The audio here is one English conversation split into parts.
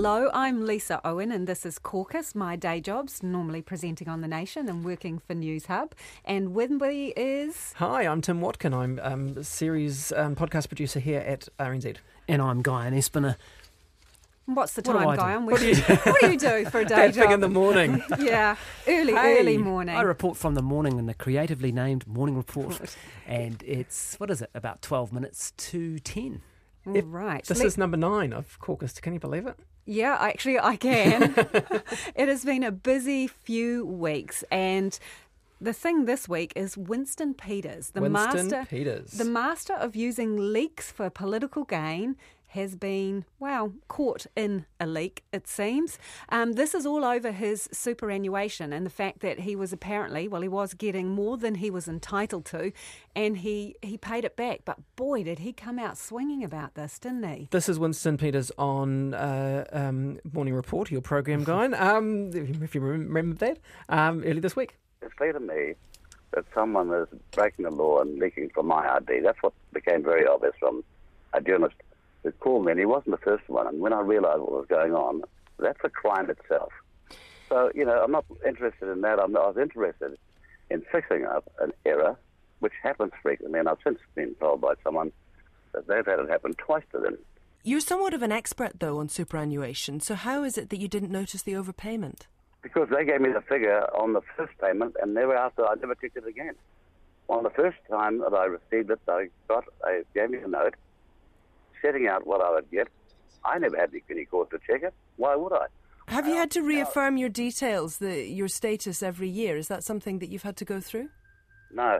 Hello, I'm Lisa Owen, and this is Caucus. My day job's normally presenting on The Nation and working for Newshub. And with me is. Hi, I'm Tim Watkin. I'm um, series um, podcast producer here at RNZ. And I'm Guyon Espiner. What's the time, I do? Guy? What do you do? what do you do for a day That job? thing in the morning. yeah, early, Hey, early morning. I report from the morning in the creatively named Morning Report. and it's, what is it, about 12 minutes to 10. All right. This Let- is number nine of Caucus. Can you believe it? Yeah, actually, I can. it has been a busy few weeks, and the thing this week is Winston Peters, the Winston master, Peters. the master of using leaks for political gain. Has been, well, caught in a leak, it seems. Um, this is all over his superannuation and the fact that he was apparently, well, he was getting more than he was entitled to, and he, he paid it back. But boy, did he come out swinging about this, didn't he? This is Winston Peters on uh, um, Morning Report, your program guy. Um, if you remember that, um, early this week. It's clear to me that someone is breaking the law and leaking from my ID. That's what became very obvious from a journalist who called me, and he wasn't the first one. And when I realised what was going on, that's a crime itself. So, you know, I'm not interested in that. I'm I was interested in fixing up an error, which happens frequently, and I've since been told by someone that they've had it happen twice to them. You're somewhat of an expert, though, on superannuation. So, how is it that you didn't notice the overpayment? Because they gave me the figure on the first payment, and never after I never checked it again. On the first time that I received it, I got I gave me a note setting out what I would get. I never had the any cause to check it. Why would I? Have you um, had to reaffirm your details, the, your status every year? Is that something that you've had to go through? No.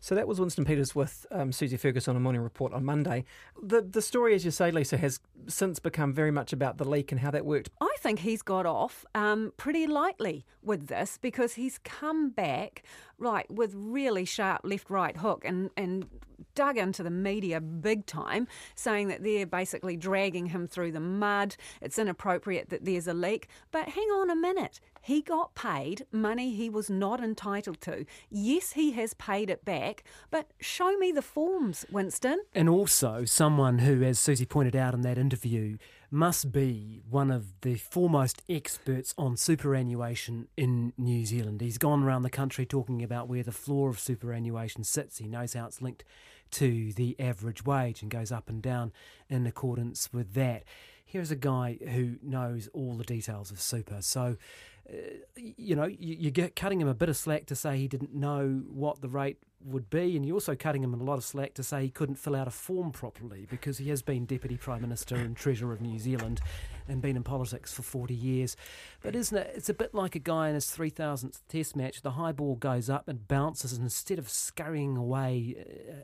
So that was Winston Peters with um, Susie Ferguson on Morning Report on Monday. The the story, as you say, Lisa, has since become very much about the leak and how that worked. I think he's got off um, pretty lightly with this because he's come back right with really sharp left right hook and, and dug into the media big time, saying that they're basically dragging him through the mud. It's inappropriate that there's a leak. But hang on a minute. He got paid money he was not entitled to. Yes, he has paid it back, but show me the forms, Winston. And also, someone who, as Susie pointed out in that interview, must be one of the foremost experts on superannuation in New Zealand. He's gone around the country talking about where the floor of superannuation sits. He knows how it's linked to the average wage and goes up and down in accordance with that. Here's a guy who knows all the details of super. So, Uh, you know, you, get cutting him a bit of slack to say he didn't know what the rate would be, and you're also cutting him a lot of slack to say he couldn't fill out a form properly because he has been Deputy Prime Minister and Treasurer of New Zealand and been in politics for 40 years. But isn't it? It's a bit like a guy in his 3000th Test match. The high ball goes up and bounces, and instead of scurrying away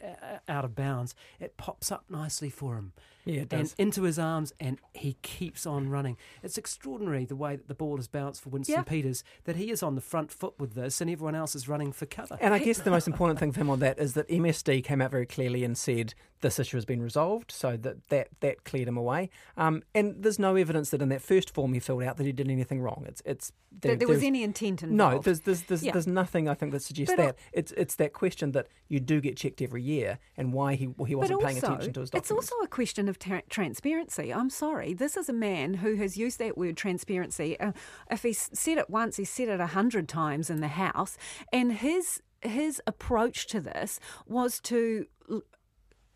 uh, out of bounds, it pops up nicely for him. Yeah, it and does. into his arms, and he keeps on running. It's extraordinary the way that the ball has bounced for Winston Yeah. Peters, that he is on the front foot with this, and everyone else is running for cover. And I guess the most important thing for him on that is that MSD came out very clearly and said this issue has been resolved, so that that, that cleared him away. Um, and there's no evidence that in that first form he filled out that he did anything wrong. It's it's That there was any intent in No, there's there's there's, Yeah. there's nothing I think that suggests But I- that. It's it's that question that you do get checked every year and why he he wasn't but paying attention to his It's also a question of tra- transparency. I'm sorry. This is a man who has used that word transparency. Uh, if he said it once, he said it a hundred times in the House. And his his approach to this was to l-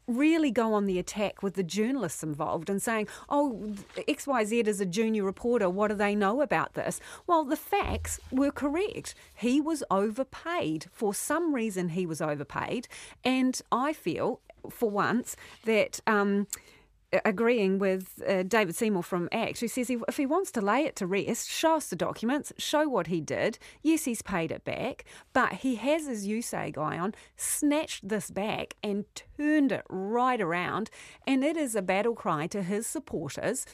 really go on the attack with the journalists involved and saying, oh, XYZ is a junior reporter. What do they know about this? Well, the facts were correct. He was overpaid. For some reason, he was overpaid. And I feel, for once, that. Um, agreeing with uh, David Seymour from ACT, who says he, if he wants to lay it to rest, show us the documents, show what he did. Yes, he's paid it back, but he has, as you say, Guyon, snatched this back and turned it right around. And it is a battle cry to his supporters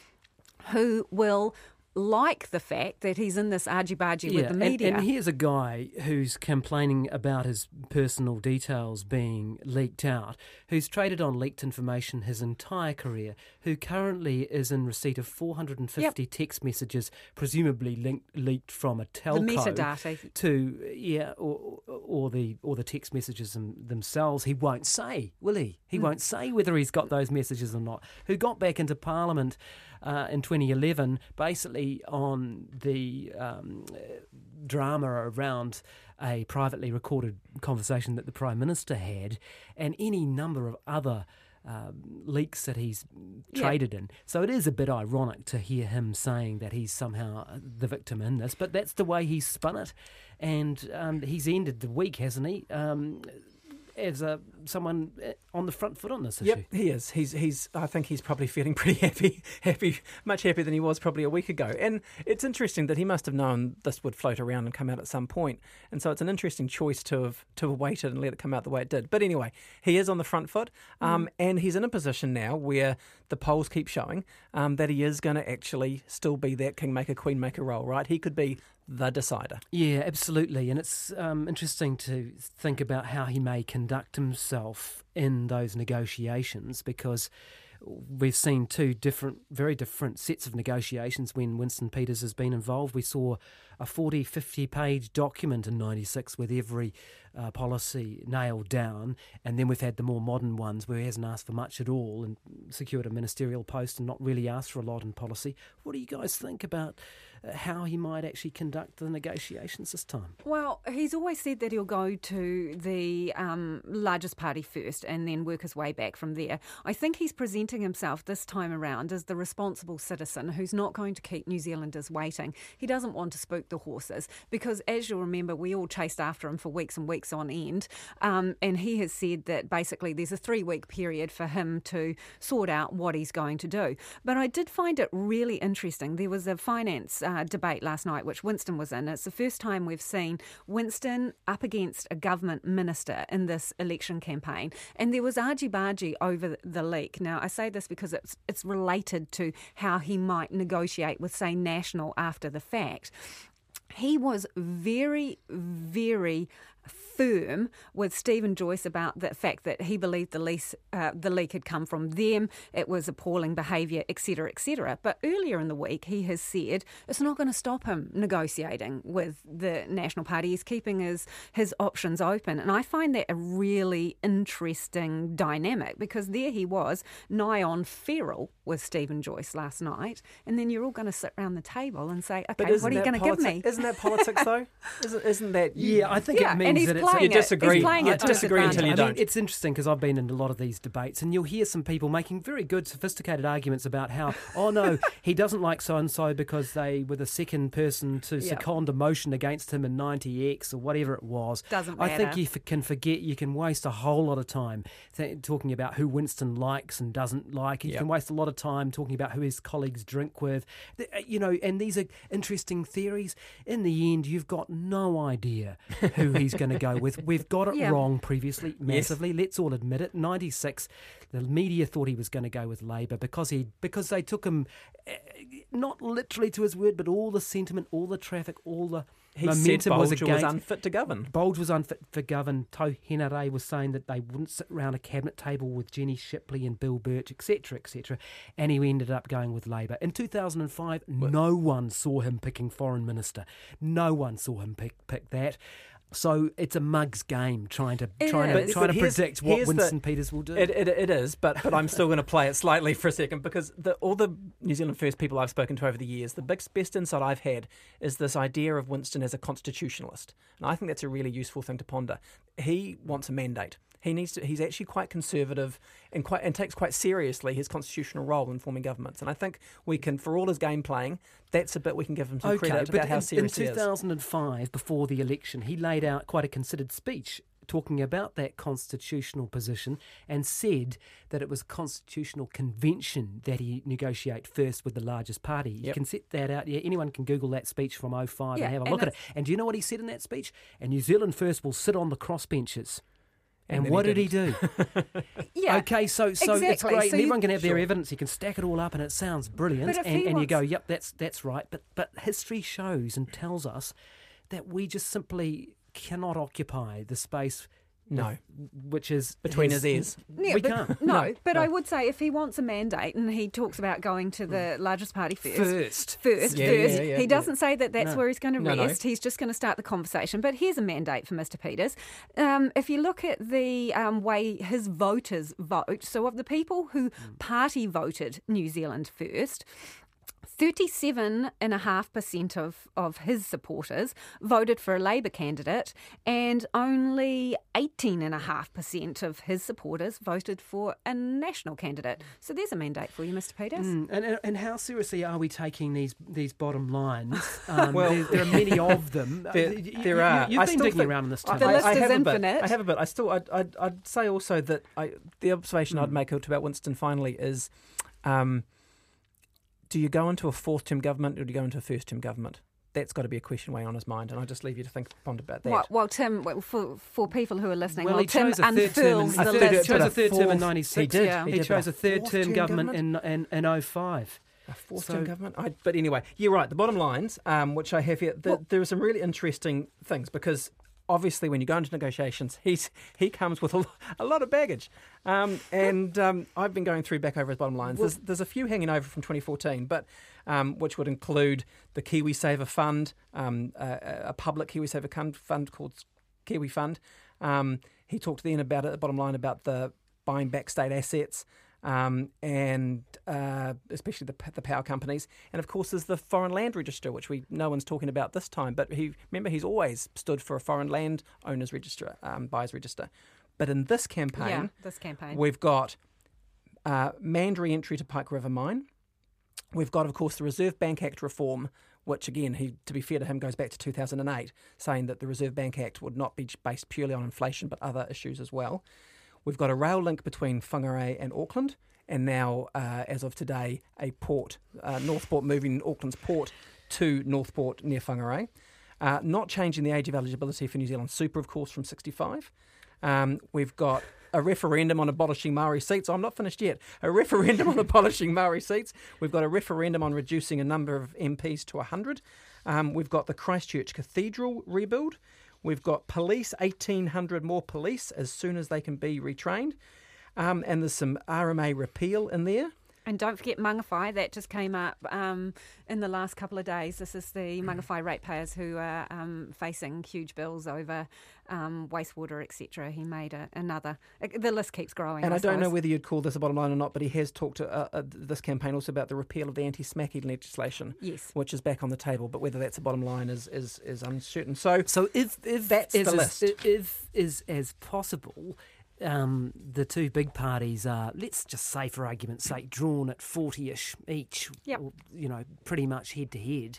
who will like the fact that he's in this argy bargy Yeah, with the media. And, here's a guy who's complaining about his personal details being leaked out, who's traded on leaked information his entire career, who currently is in receipt of 450 text messages, presumably linked, leaked from a telco. The metadata. To yeah, or, or the or the text messages themselves. He won't say, will he? He mm. won't say whether he's got those messages or not. Who got back into Parliament uh, in 2011, basically on the um, drama around a privately recorded conversation that the Prime Minister had, and any number of other. Um, leaks that he's Yeah. traded in. So it is a bit ironic to hear him saying that he's somehow the victim in this, but that's the way he's spun it. And um, he's ended the week, hasn't he? Um, as a, someone uh, on the front foot on this issue. Yep, he is. He's he's. I think he's probably feeling pretty happy, happy, much happier than he was probably a week ago. And it's interesting that he must have known this would float around and come out at some point. And so it's an interesting choice to have to have waited and let it come out the way it did. But anyway, he is on the front foot, um, and he's in a position now where the polls keep showing um, that he is going to actually still be that kingmaker queenmaker role. Right? He could be the decider. Yeah, absolutely. And it's um, interesting to think about how he may conduct himself in those negotiations because we've seen two different, very different sets of negotiations when Winston Peters has been involved. We saw a 40, 50 page document in 96 with every uh, policy nailed down. And then we've had the more modern ones where he hasn't asked for much at all and secured a ministerial post and not really asked for a lot in policy. What do you guys think about how he might actually conduct the negotiations this time? Well, he's always said that he'll go to the um, largest party first and then work his way back from there. I think he's presenting himself this time around as the responsible citizen who's not going to keep New Zealanders waiting. He doesn't want to spook the horses because, as you'll remember, we all chased after him for weeks and weeks on end. Um, and he has said that basically there's a three week period for him to sort out what he's going to do. But I did find it really interesting. There was a finance uh, debate last night, which Winston was in. It's the first time we've seen Winston up against a government minister in this election campaign. And there was argy bargy over the leak. Now, I say this because it's, it's related to how he might negotiate with, say, National after the fact he was very, very firm with Stephen Joyce about the fact that he believed the, lease, uh, the leak had come from them. It was appalling behaviour, etc., etc. But earlier in the week, he has said it's not going to stop him negotiating with the National Party. He's keeping his his options open, and I find that a really interesting dynamic because there he was, nigh on feral with Stephen Joyce last night, and then you're all going to sit around the table and say, okay, what are you that going to give me? Isn't that politics though? Isn't, isn't that? Yeah, I think Yeah, it and he's that it's playing You it. He's disagree. playing I it disagree until you advantage. I mean, don't. it's interesting because I've been in a lot of these debates, and you'll hear some people making very good, sophisticated arguments about how, oh no, he doesn't like so and so because they were the second person to Yeah. second a motion against him in 90X or whatever it was. Doesn't matter. I think you f- can forget, you can waste a whole lot of time th- talking about who Winston likes and doesn't like. You Yep. can waste a lot of time talking about who his colleagues drink with. Th- uh, You know, and these are interesting theories. In the end, you've got no idea who he's going to go with. We've got it Yeah. wrong previously, massively. Let's all admit it. Ninety six, the media thought he was going to go with Labor because he because they took him eh, not literally to his word, but all the sentiment, all the traffic, all the He momentum was Bolger against. was unfit to govern. Bolger was unfit for govern. Tau Henare was saying that they wouldn't sit around a cabinet table with Jenny Shipley and Bill Birch, etc., etc. And he ended up going with Labor. In 2005, no one saw him picking foreign minister. No one saw him pick pick that. So it's a mug's game trying to It trying is. to trying to predict what here's the- Winston Peters will do. It, it, it is, but but I'm still going to play it slightly for a second because the, all the New Zealand First people I've spoken to over the years, the big, best insight I've had is this idea of Winston as a constitutionalist, and I think that's a really useful thing to ponder. He wants a mandate. He needs to. He's actually quite conservative and quite and takes quite seriously his constitutional role in forming governments. And I think we can, for all his game playing, that's a bit we can give him some Okay, credit about how in, in serious is. 2005, before the election, he laid out quite a considered speech talking about that constitutional position and said that it was constitutional convention that he negotiate first with the largest party. You Yep. can set that out. Yeah, anyone can Google that speech from 05 Yeah, and have a and look at it. And do you know what he said in that speech? And New Zealand First will sit on the crossbenches. And, then what he did he do? Yeah. Okay, so so it's great. So and everyone can have their Sure. evidence. You can stack it all up, and it sounds brilliant. But And, he and you go, "Yep, that's that's right." But but history shows and tells us that we just simply cannot occupy the space. No. which is Between his ears. Yeah, we but can't. No, No, but no. I would say if he wants a mandate and he talks about going to the largest party first. First. First, Yeah, first. yeah, yeah, he doesn't say that that's No. where he's going to No, no. rest. He's just going to start the conversation. But here's a mandate for Mr. Peters. Um, if you look at the um, way his voters vote, so of the people who Hmm. party voted New Zealand first, 37.5% of, of his supporters voted for a Labour candidate, and only 18.5% of his supporters voted for a national candidate. So there's a mandate for you, Mr. Peters. Mm, and, and and how seriously are we taking these these bottom lines? Um, Well- there, there are many of them. There- Uh, y- there you, are. You've I been digging think- around on this, I- Tim. The list I is have a infinite. bit. I have a bit. I still. I'd, I'd, I'd say also that I, the observation I'd make about Winston finally is, um, do you go into a fourth term government or do you go into a first term government? That's got to be a question weighing on his mind, and I just leave you to think ponder about that. Well, while Tim, well, for, for people who are listening, Well, while he Tim chose a third term. In, unfurls a the third, list. chose a a third term in fourth- '96. he did, Yeah. He, he did, chose a third term term government, government? in in in 05. A fourth So- term government. I, but anyway, you're right. The bottom lines, um, which I have here, the, there are some really interesting things because obviously when you go into negotiations, he's he comes with a, a lot of baggage, um, and um, I've been going through back over his bottom lines. There's, there's a few hanging over from 2014, but um, which would include the KiwiSaver Fund, um, a, a public KiwiSaver fund, fund called Kiwi Fund. Um, he talked then about it, the bottom line about the buying back state assets. Um, and uh, especially the, the power companies, and of course there's the foreign land register, which we no one's talking about this time. But he remember he's always stood for a foreign land owners register, um, buyers register. But in this campaign, Yeah, this campaign. We've got uh, manned re-entry to Pike River Mine. We've got, of course, the Reserve Bank Act reform, which, again, he, to be fair to him, goes back to 2008, saying that the Reserve Bank Act would not be based purely on inflation, but other issues as well. We've got a rail link between Whangarei and Auckland, and now, uh, as of today, a port, uh, Northport moving Auckland's port to Northport near Whangarei. Uh, not changing the age of eligibility for New Zealand Super, of course, from 65. Um, we've got a referendum on abolishing Maori seats. I'm not finished yet. A referendum on abolishing Maori seats. We've got a referendum on reducing a number of MPs to 100. Um, we've got the Christchurch Cathedral rebuild. We've got police, 1,800 more police as soon as they can be retrained. Um, and there's some RMA repeal in there. And don't forget Mangawhai, that just came up um, in the last couple of days. This is the Mm. Mangawhai ratepayers who are um, facing huge bills over um, wastewater, etc. He made a, another. uh, The list keeps growing. And I, don't know whether you'd call this a bottom line or not, but he has talked to, uh, uh, this campaign also about the repeal of the anti-smacking legislation, Yes. which is back on the table. But whether that's a bottom line is is, is uncertain. So So if if That's is the as, list. if is as possible, um, the two big parties are let's just say for argument's sake drawn at forty-ish each. Yep. or, You know, pretty much head to head.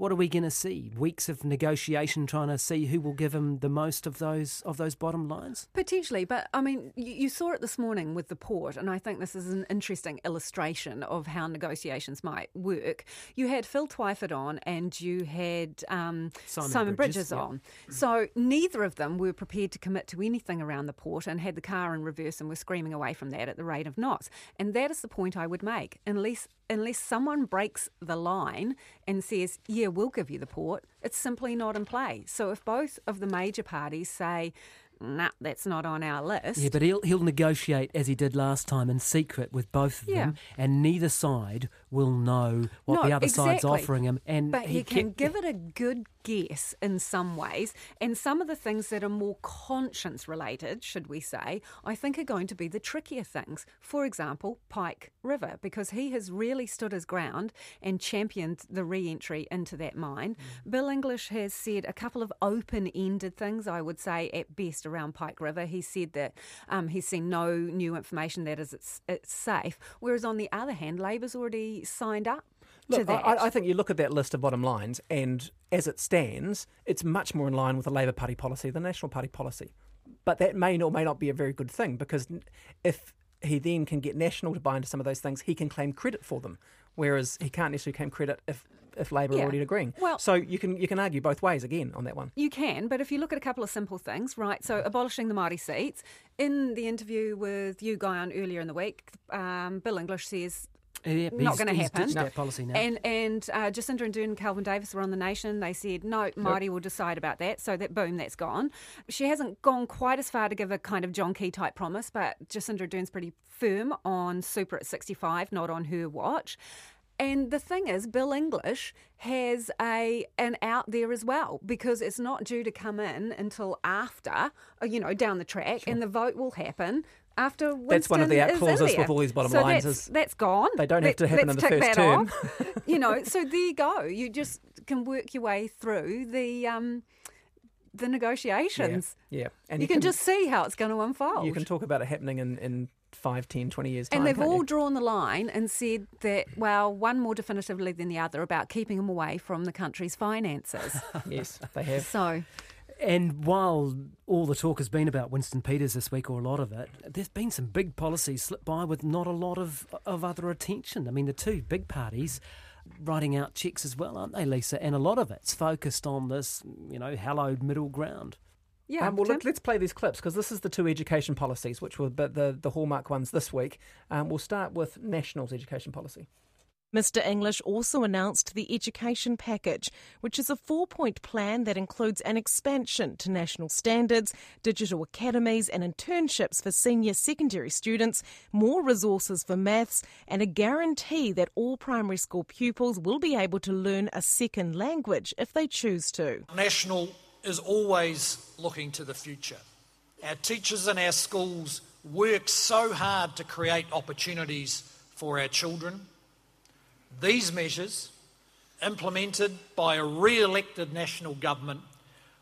What are we going to see? Weeks of negotiation trying to see who will give him the most of those of those bottom lines. Potentially, but I mean, you, you saw it this morning with the port, and I think this is an interesting illustration of how negotiations might work. You had Phil Twyford on, and you had um, Simon Simon, Bridges, Bridges, yeah. on. So neither of them were prepared to commit to anything around the port, and had the car in reverse and were screaming away from that at the rate of knots. And that is the point I would make, unless unless someone breaks the line and says, "Yeah, we'll give you the port," it's simply not in play. So if both of the major parties say, "Nah, that's not on our list," Yeah, but he'll he'll negotiate as he did last time in secret with both of them, and neither side will know what No, the other side's offering him. And But he, can ke- give it a good guess in some ways. And some of the things that are more conscience related, should we say, I think are going to be the trickier things. For example, Pike River, because he has really stood his ground and championed the re entry into that mine. Mm. Bill English has said a couple of open ended things, I would say, at best around Pike River. He said that um, he's seen no new information that is it's, it's safe. Whereas on the other hand, Labor's already signed up. to Look, that. I, I think you look at that list of bottom lines, and as it stands, it's much more in line with the Labor Party policy the National Party policy. But that may or may not be a very good thing because if he then can get National to buy into some of those things, he can claim credit for them. whereas he can't necessarily claim credit if if Labor Yeah. are already agreeing. Well- so you can you can argue both ways again on that one. You can, but if you look at a couple of simple things, right? So abolishing the Māori seats. In the interview with you, Guyon earlier in the week, um, Bill English says Yeah, not going to happen. that policy now. And and uh, Jacinda Ardern and Kelvin Davis were on the Nation. They said no, Māori will decide about that. So that boom, that's gone. She hasn't gone quite as far to give a kind of John Key type promise, but Jacinda Ardern's pretty firm on super at 65, not on her watch. And the thing is, Bill English has a an out there as well because it's not due to come in until after, uh, you know, down the track, and the vote will happen after. Winston That's one of the out clauses with all these bottom so lines That's, is that's gone. they don't have to happen let's in the first that term. off. you know, so there you go. You just can work your way through the um, the negotiations. Yeah, and you, can, just see how it's going to unfold. you can talk about it happening in in five, ten, twenty years time. and they've all you? drawn the line and said that, well, one more definitively than the other about keeping them away from the country's finances. yes, they have. so, And while all the talk has been about Winston Peters this week, or a lot of it, there's been some big policies slipped by with not a lot of, of other attention. I mean, the two big parties writing out checks as well, aren't they, Lisa? And a lot of it's focused on this, you know, hallowed middle ground. yeah. Um, well, Tim? let, us play these clips because this is the two education policies, which were the, the, the hallmark ones this week. Um, we'll start with National's education policy. Mr. English also announced the Education Package, which is a four point plan that includes an expansion to national standards, digital academies and internships for senior secondary students, more resources for maths, and a guarantee that all primary school pupils will be able to learn a second language if they choose to. National is always looking to the future. Our teachers and our schools work so hard to create opportunities for our children. These measures, implemented by a re elected national government,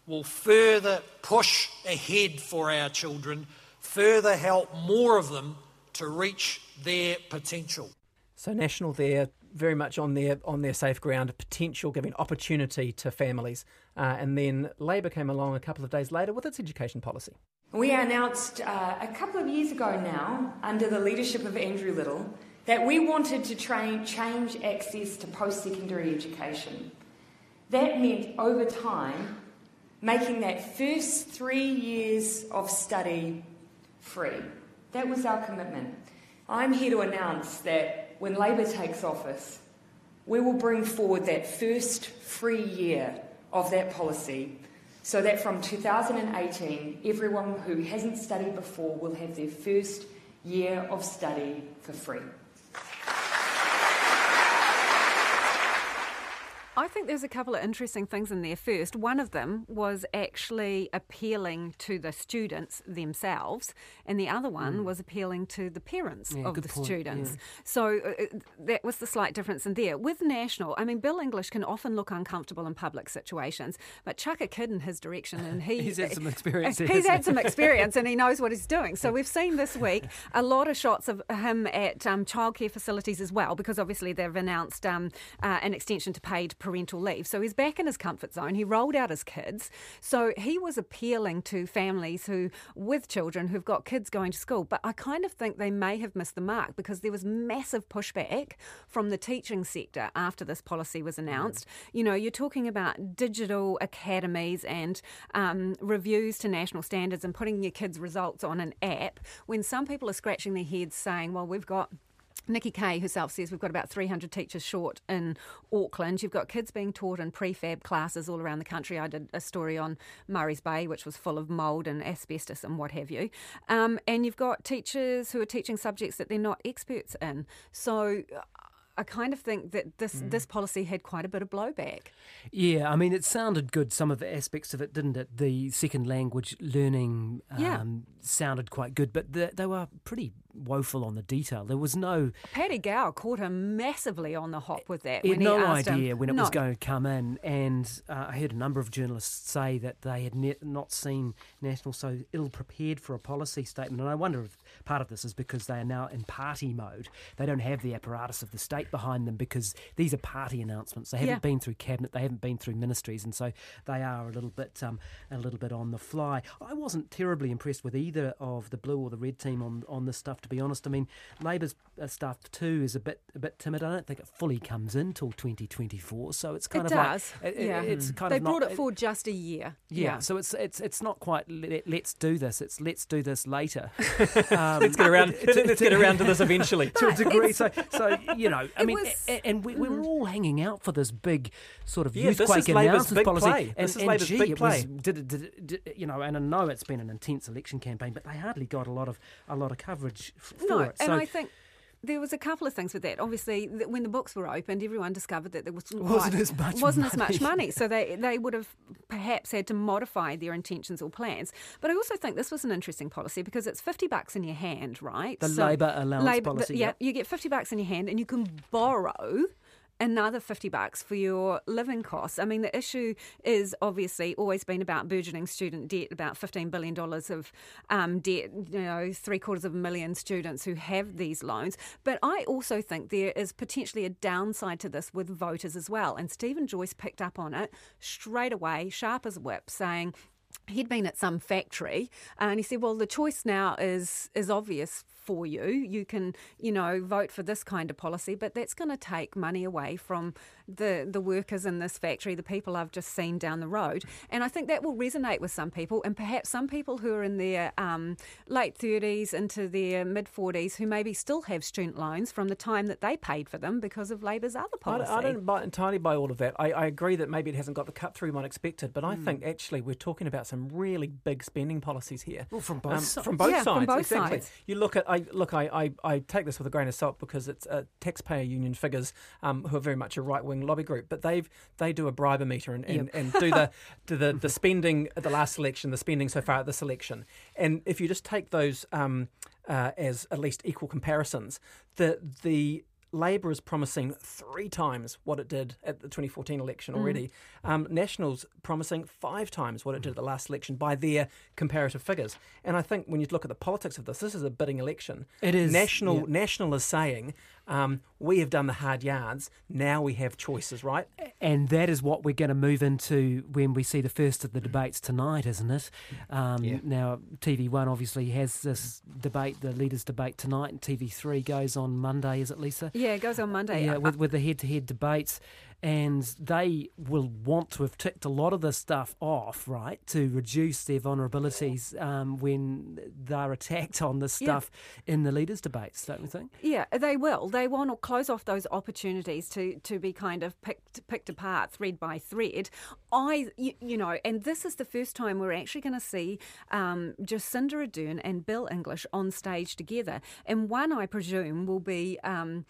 will further push ahead for our children, further help more of them to reach their potential. So National there very much on their on their safe ground, of potential giving opportunity to families, uh, and then Labor came along a couple of days later with its education policy. We announced uh, a couple of years ago now, under the leadership of Andrew Little, that we wanted to train, change access to post secondary education. That meant over time making that first three years of study free. That was our commitment. I'm here to announce that when Labor takes office, we will bring forward that first free year of that policy so that from 2018, everyone who hasn't studied before will have their first year of study for free. I think there's a couple of interesting things in there. First, one of them was actually appealing to the students themselves, and the other one was appealing to the parents Yeah, of the point, students. yeah. So uh, uh, that was the slight difference in there. With National, I mean, Bill English can often look uncomfortable in public situations, but chuck a kid in his direction, and he, He's had some experience He's had some experience, and he knows what he's doing. So we've seen this week a lot of shots of him at um, childcare facilities as well, because obviously they've announced um, uh, an extension to paid parental leave. So he's back in his comfort zone. He rolled out his kids. So he was appealing to families who, with children who've got kids going to school. But I kind of think they may have missed the mark because there was massive pushback from the teaching sector after this policy was announced. You know, you're talking about digital academies and um, reviews to national standards and putting your kids' results on an app when some people are scratching their heads saying, well, we've got Nikki Kaye herself says we've got about 300 teachers short in Auckland. You've got kids being taught in prefab classes all around the country. I did a story on Murray's Bay, which was full of mould and asbestos and what have you. Um, and you've got teachers who are teaching subjects that they're not experts in. So uh, I kind of think that this, this policy had quite a bit of blowback. Yeah, I mean, it sounded good, some of the aspects of it, didn't it? The second language learning um, Yeah. sounded quite good, but the, they were pretty woeful on the detail. There was no Paddy Gower caught him massively on the hop with that. He had no he idea him, when it was going to come in, and uh, I heard a number of journalists say that they had ne- not seen National so ill prepared for a policy statement. And I wonder if part of this is because they are now in party mode. They don't have the apparatus of the state behind them because these are party announcements. They haven't Yeah. been through cabinet, they haven't been through ministries, and so they are a little bit um, a little bit on the fly. I wasn't terribly impressed with either of the blue or the red team on on this stuff. Staff, to be honest. I mean, Labor's uh, staff too is a bit a bit timid. I don't think it fully comes in till 2024, so it's kind it of does. like it, yeah. it's kind they of brought not, it forward just a year. Yeah, Yeah. so it's it's it's not quite let, let's do this. It's let's do this later. Um, Let's get around. let's get around to this eventually. to a degree. So, so you know, I mean, was- and we, we were all hanging out for this big sort of Yeah, this is youthquake Labour's announcement big policy. play. And, This is and Labour's gee, big it was, play. did, did, did, you know, and I know it's been an intense election campaign, but they hardly got a lot of a lot of coverage f- for No, it. and So I think there was a couple of things with that. Obviously, when the books were opened, everyone discovered that there was Wasn't quite- as much wasn't as much money. money, so they they would have perhaps had to modify their intentions or plans. But I also think this was an interesting policy because it's fifty bucks in your hand, right? The Labour allowance Labour- policy, yeah, yep. you get fifty bucks in your hand, and you can borrow another 50 bucks for your living costs. I mean, the issue is obviously always been about burgeoning student debt, about $15 billion of um, debt, you know, three quarters of a million students who have these loans. But I also think there is potentially a downside to this with voters as well. And Stephen Joyce picked up on it straight away, sharp as a whip, saying, He'd been at some factory and he said, Well, the choice now is is obvious for you. You can, you know, vote for this kind of policy, but that's going to take money away from the, the workers in this factory, the people I've just seen down the road. And I think that will resonate with some people, and perhaps some people who are in their um, late 30s into their mid 40s who maybe still have student loans from the time that they paid for them because of Labor's other I, policy. I don't buy, entirely buy all of that. I, I agree that maybe it hasn't got the cut through one expected, but I Hmm. think actually we're talking about some really big spending policies here. Well, from both Um, sides. From both Yeah, sides, from both exactly. sides. You look at, I look, I, I, I take this with a grain of salt because it's uh, taxpayer union figures um, who are very much a right wing lobby group, but they've they do a bribometer and, and, and do the do the, the spending at the last election, the spending so far at this election, and if you just take those um, uh, as at least equal comparisons, the the Labor is promising three times what it did at the 2014 election Mm. already. Um, Nationals promising five times what it did at the last election by their comparative figures. And I think when you look at the politics of this, this is a bidding election. It is, National. yeah. National is saying um, we have done the hard yards. Now we have choices, right? And that is what we're going to move into when we see the first of the debates tonight, isn't it? Um, Yeah. Now, TV1 obviously has this debate, the leaders' debate tonight, and TV3 goes on Monday, is it, Lisa? yeah, it goes on Monday. Yeah, with, with the head to head debates. And they will want to have ticked a lot of this stuff off, right, to reduce their vulnerabilities um, when they're attacked on this Yeah. stuff in the leaders' debates, don't we think? Yeah, they will. They want to close off those opportunities to, to be kind of picked picked apart thread by thread. I, you, you know, and this is the first time we're actually going to see um, Jacinda Ardern and Bill English on stage together, and one I presume will be. Um,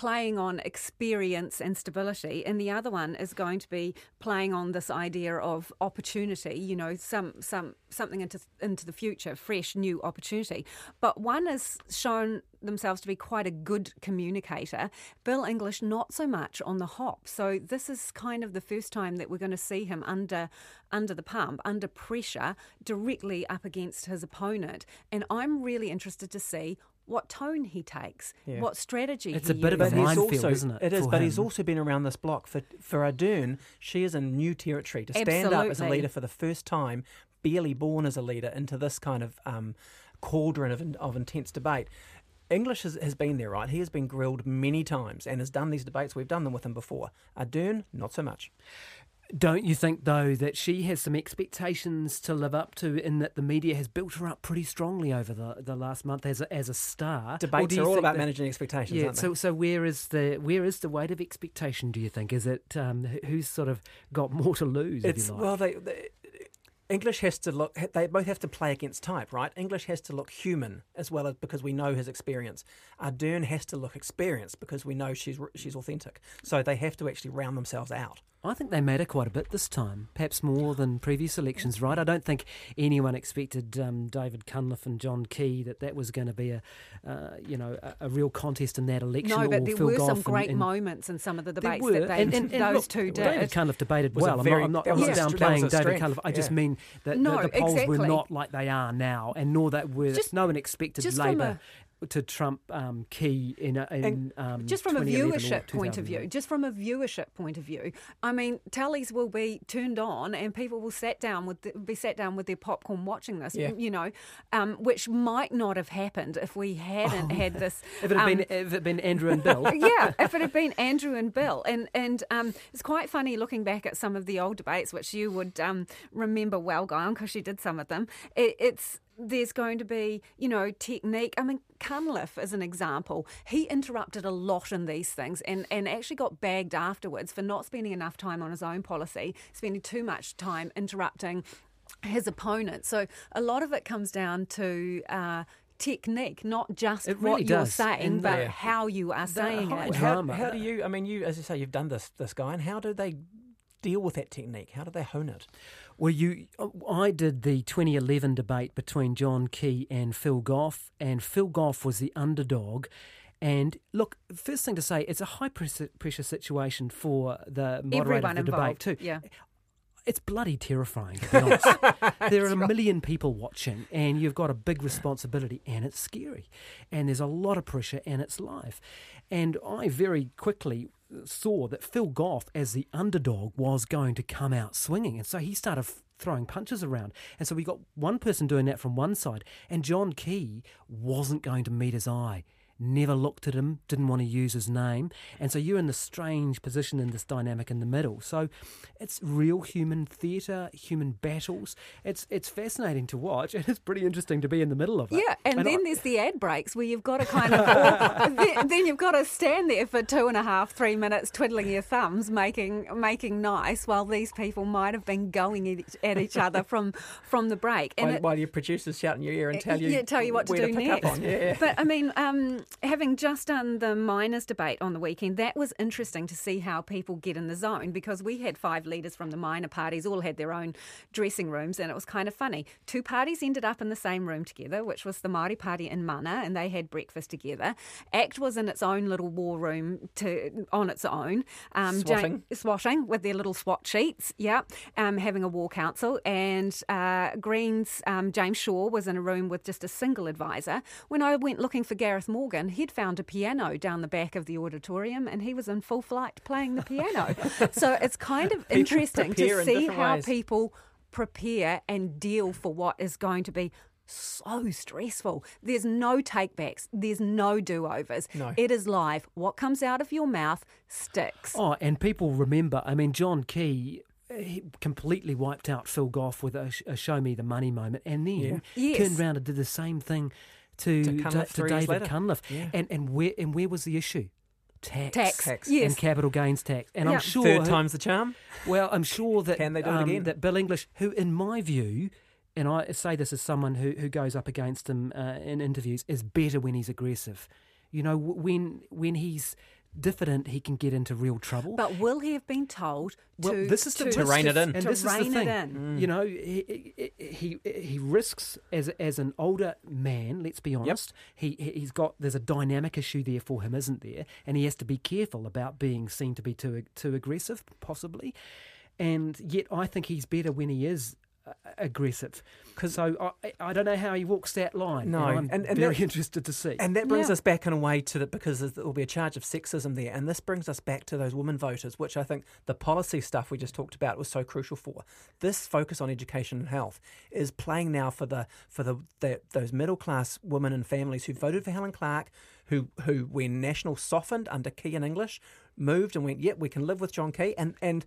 Playing on experience and stability, and the other one is going to be playing on this idea of opportunity. You know, some some something into into the future, fresh new opportunity. But one has shown themselves to be quite a good communicator. Bill English, not so much on the hop. So this is kind of the first time that we're going to see him under under the pump, under pressure, directly up against his opponent. And I'm really interested to see what tone he takes, Yeah. what strategy he takes. It's he a bit of a uses. minefield, also, isn't it, It is, for but he's also been around this block. For for Ardern, she is in new territory to stand up as a leader for the first time, barely born as a leader, into this kind of um, cauldron of, of intense debate. English has, has been there, right? He has been grilled many times and has done these debates. We've done them with him before. Ardern, not so much. Don't you think, though, that she has some expectations to live up to in that the media has built her up pretty strongly over the, the last month as a, as a star? Debates are all about that- managing expectations, Yeah, aren't they? so so where is the where is the weight of expectation? Do you think is it um, who's sort of got more to lose? if It's you like? well, they, they English has to look. They both have to play against type, right? English has to look human as well as because we know his experience. Ardern has to look experienced because we know she's she's authentic. So they have to actually round themselves out. I think they matter quite a bit this time, perhaps more than previous elections, right? I don't think anyone expected um, David Cunliffe and John Key that that was going to be a, uh, you know, a, a real contest in that election. No, or but there Phil were Goff some and- great and moments in some of the debates were, that they, and, and, and those look, two David did. Cunliffe debated Was a well. very- I'm not, I'm not, I'm not str- that was downplaying David strength, Cunliffe. I just yeah. mean that No, the, the polls were not like they are now, and nor that were Just- no one expected Labor a- to trump um, Key in, a, in um, just from a viewership point of view, just from a viewership point of view, I mean, tallies will be turned on, and people will sat down with the, be sat down with their popcorn watching this. Yeah. You know, um, which might not have happened if we hadn't had this. If it had been if it had been Andrew and Bill, yeah, if it had been Andrew and Bill, and and um, it's quite funny looking back at some of the old debates, which you would um, remember well, Guyon, because you did some of them. It, it's there's going to be, you know, technique. I mean, Cunliffe, as an example, he interrupted a lot in these things and, and actually got bagged afterwards for not spending enough time on his own policy, spending too much time interrupting his opponent. So a lot of it comes down to. Uh, Technique, not just really what you're does. saying, And but the- how you are saying high it. How, how do you? I mean, you as you say, you've done this this guy, and how do they deal with that technique? How do they hone it? Well, you, I did the 2011 debate between John Key and Phil Goff, and Phil Goff was the underdog. And look, first thing to say, it's a high pressure pressure situation for the moderator Everyone of the involved. debate too. Yeah. It's bloody terrifying, to be honest. there are a million people watching, and you've got a big responsibility, and it's scary. And there's a lot of pressure, and it's live. And I very quickly saw that Phil Goff, as the underdog, was going to come out swinging. And so he started throwing punches around. And so we got one person doing that from one side, and John Key wasn't going to meet his eye never looked at him, didn't want to use his name. And so you're in this strange position in this dynamic in the middle. So it's real human theatre, human battles. It's it's fascinating to watch and it's pretty interesting to be in the middle of it. Yeah, and, then I- there's the ad breaks where you've got to kind of, or, then, then you've got to stand there for two and a half, three minutes, twiddling your thumbs, making making nice, while these people might have been going at each, other from from the break. While, it- while your producers shout in your ear and tell you, yeah, tell you what to do pick next. On. Yeah. But I mean, um, having just done the miners debate on the weekend, that was interesting to see how people get in the zone because we had five leaders from the minor parties, all had their own dressing rooms, and it was kind of funny. Two parties ended up in the same room together, which was the Māori Party in Mana, and they had breakfast together. ACT was in its own little war room to on its own, um, Swatting. swatting with their little SWAT sheets, yeah, um, having a war council. And uh, Greens, um, James Shaw was in a room with just a single advisor. When I went looking for Gareth Morgan, he'd found a piano down the back of the auditorium and he was in full flight playing the piano. so it's kind of interesting to see different how ways. people prepare and deal for what is going to be so stressful. There's no takebacks. There's no do-overs. No. It is live. What comes out of your mouth sticks. Oh, and people remember, I mean, John Key. He completely wiped out Phil Goff with a, a "Show Me the Money" moment, and then. Yes. turned around and did the same thing to To to, Cunliffe to three David later. Cunliffe. Yeah. And and where and where was the issue? Tax, Tax. Tax. Yes. and capital gains tax. And Yeah. I'm sure Third time's the charm. Well, I'm sure that Can they do it um, again? that Bill English, who in my view, and I say this as someone who, who goes up against him uh, in interviews, is better when he's aggressive. You know, when when he's diffident, he can get into real trouble. But will he have been told Well, to this is the to, To rein it in. and to this is the rein it thing. in? Mm. You know, he, he he he risks as as an older man. Let's be honest. He he- he's got there's a dynamic issue there for him, isn't there? And he has to be careful about being seen to be too too aggressive, possibly. And yet, I think he's better when he is uh, aggressive. So I I don't know how he walks that line. No, and I'm and- and very that- interested to see. And that brings Yeah. us back in a way to the because there will be a charge of sexism there, and this brings us back to those women voters, which I think the policy stuff we just talked about was so crucial for. This focus on education and health is playing now for the for the, the those middle class women and families who voted for Helen Clark, who who when National softened under Key and English, moved and went, yep, we can live with John Key, and and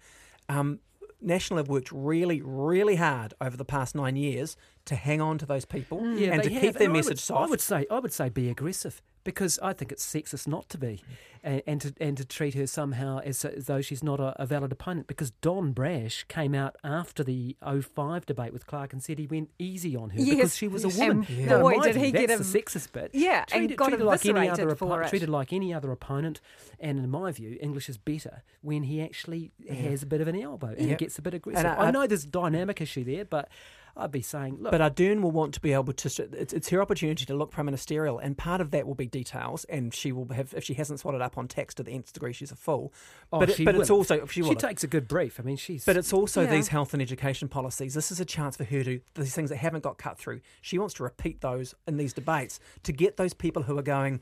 um, National have worked really, really hard over the past nine years to hang on to those people mm. Yeah, and to have, keep their and I message would, soft. I would say I would say be aggressive because I think it's sexist not to be, and, and to and to treat her somehow as, as though she's not a, a valid opponent. Because Don Brash came out after the 05 debate with Clark and said he went easy on her Yes. because she was a woman. And Now, boy, did view, he get a- sexist bit. Yeah, and treated, got treated like any other for it. treated like any other opponent. And in my view, English is better when he actually has a bit of an elbow and he Yep. gets a bit aggressive. I- I, I- know there's a dynamic issue there, but I'd be saying, look. But Ardern will want to be able to. It's, it's her opportunity to look pro ministerial, and part of that will be details. And she will have, if she hasn't swatted up on tax to the nth degree, she's a fool. Oh, but it, but will. it's also she, she takes a good brief. I mean, she's. But it's also Yeah. these health and education policies. This is a chance for her to these things that haven't got cut through. She wants to repeat those in these debates to get those people who are going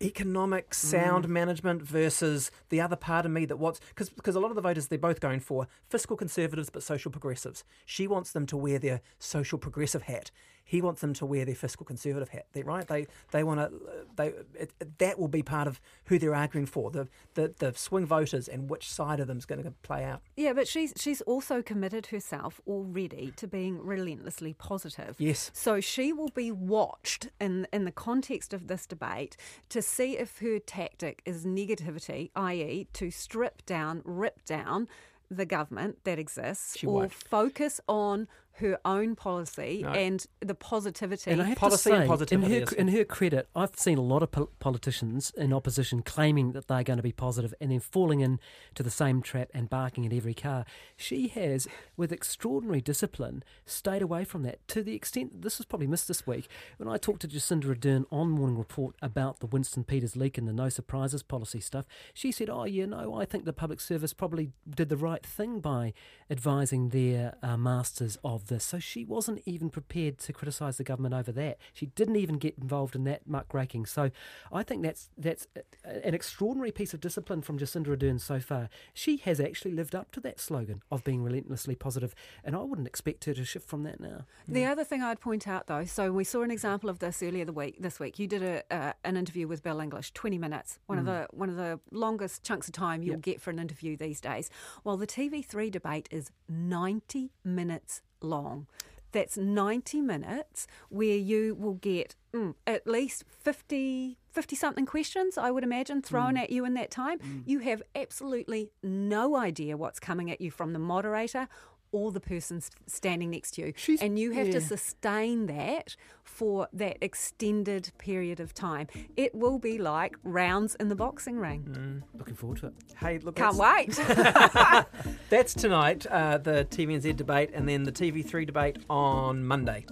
economic sound Mm. management versus the other part of me that wants because because a lot of the voters they're both going for fiscal conservatives but social progressives. She wants them to wear their social progressive hat. He wants them to wear their fiscal conservative hat. They right? They they want to they it, it- that will be part of who they're arguing for the the, the swing voters and which side of them is going to play out. Yeah, but she's she's also committed herself already to being relentlessly positive. Yes. So she will be watched in in the context of this debate to see if her tactic is negativity, i.e., to strip down, rip down the government that exists, She or won't. focus on her own policy No. and the positivity. And I have Policy to and say, in her, in her credit, I've seen a lot of pol- politicians in opposition claiming that they're going to be positive and then falling into the same trap and barking at every car. She has, with extraordinary discipline, stayed away from that to the extent that this was probably missed this week. When I talked to Jacinda Ardern on Morning Report about the Winston Peters leak and the no surprises policy stuff, she said, Oh, you know, I think the public service probably did the right thing by advising their uh, masters of this. So she wasn't even prepared to criticise the government over that. She didn't even get involved in that muckraking. So I think that's that's an extraordinary piece of discipline from Jacinda Ardern so far. She has actually lived up to that slogan of being relentlessly positive, and I wouldn't expect her to shift from that now. The other thing I'd point out, though, so we saw an example of this earlier the week. This week, you did a uh, an interview with Bill English, twenty minutes, one of the one of the longest chunks of time you'll Yep. get for an interview these days. Well, the TV3 debate is ninety minutes long. That's 90 minutes where you will get mm, at least 50, 50 something questions, I would imagine, thrown at you in that time. You have absolutely no idea what's coming at you from the moderator or the person standing next to you. She's- and you have to sustain that for that extended period of time. It will be like rounds in the boxing ring. Looking forward to it. Hey, look, Can't wait. That's tonight, uh, the TVNZ debate, and then the TV3 debate on Monday.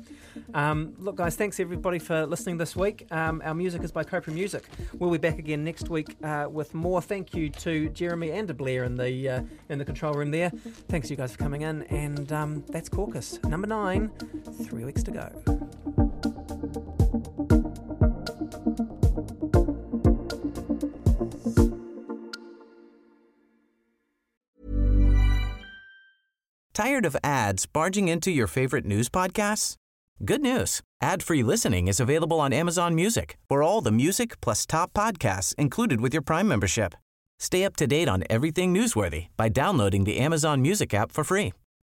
Um, look, guys, thanks everybody for listening this week. Um, our music is by Copra Music. We'll be back again next week uh, with more. Thank you to Jeremy and to Blair in the uh, in the control room there. Thanks you guys for coming in, and um, that's Caucus number nine. Three weeks to go. Tired of ads barging into your favorite news podcasts? Good news. Ad-free listening is available on Amazon Music for all the music plus top podcasts included with your Prime membership. Stay up to date on everything newsworthy by downloading the Amazon Music app for free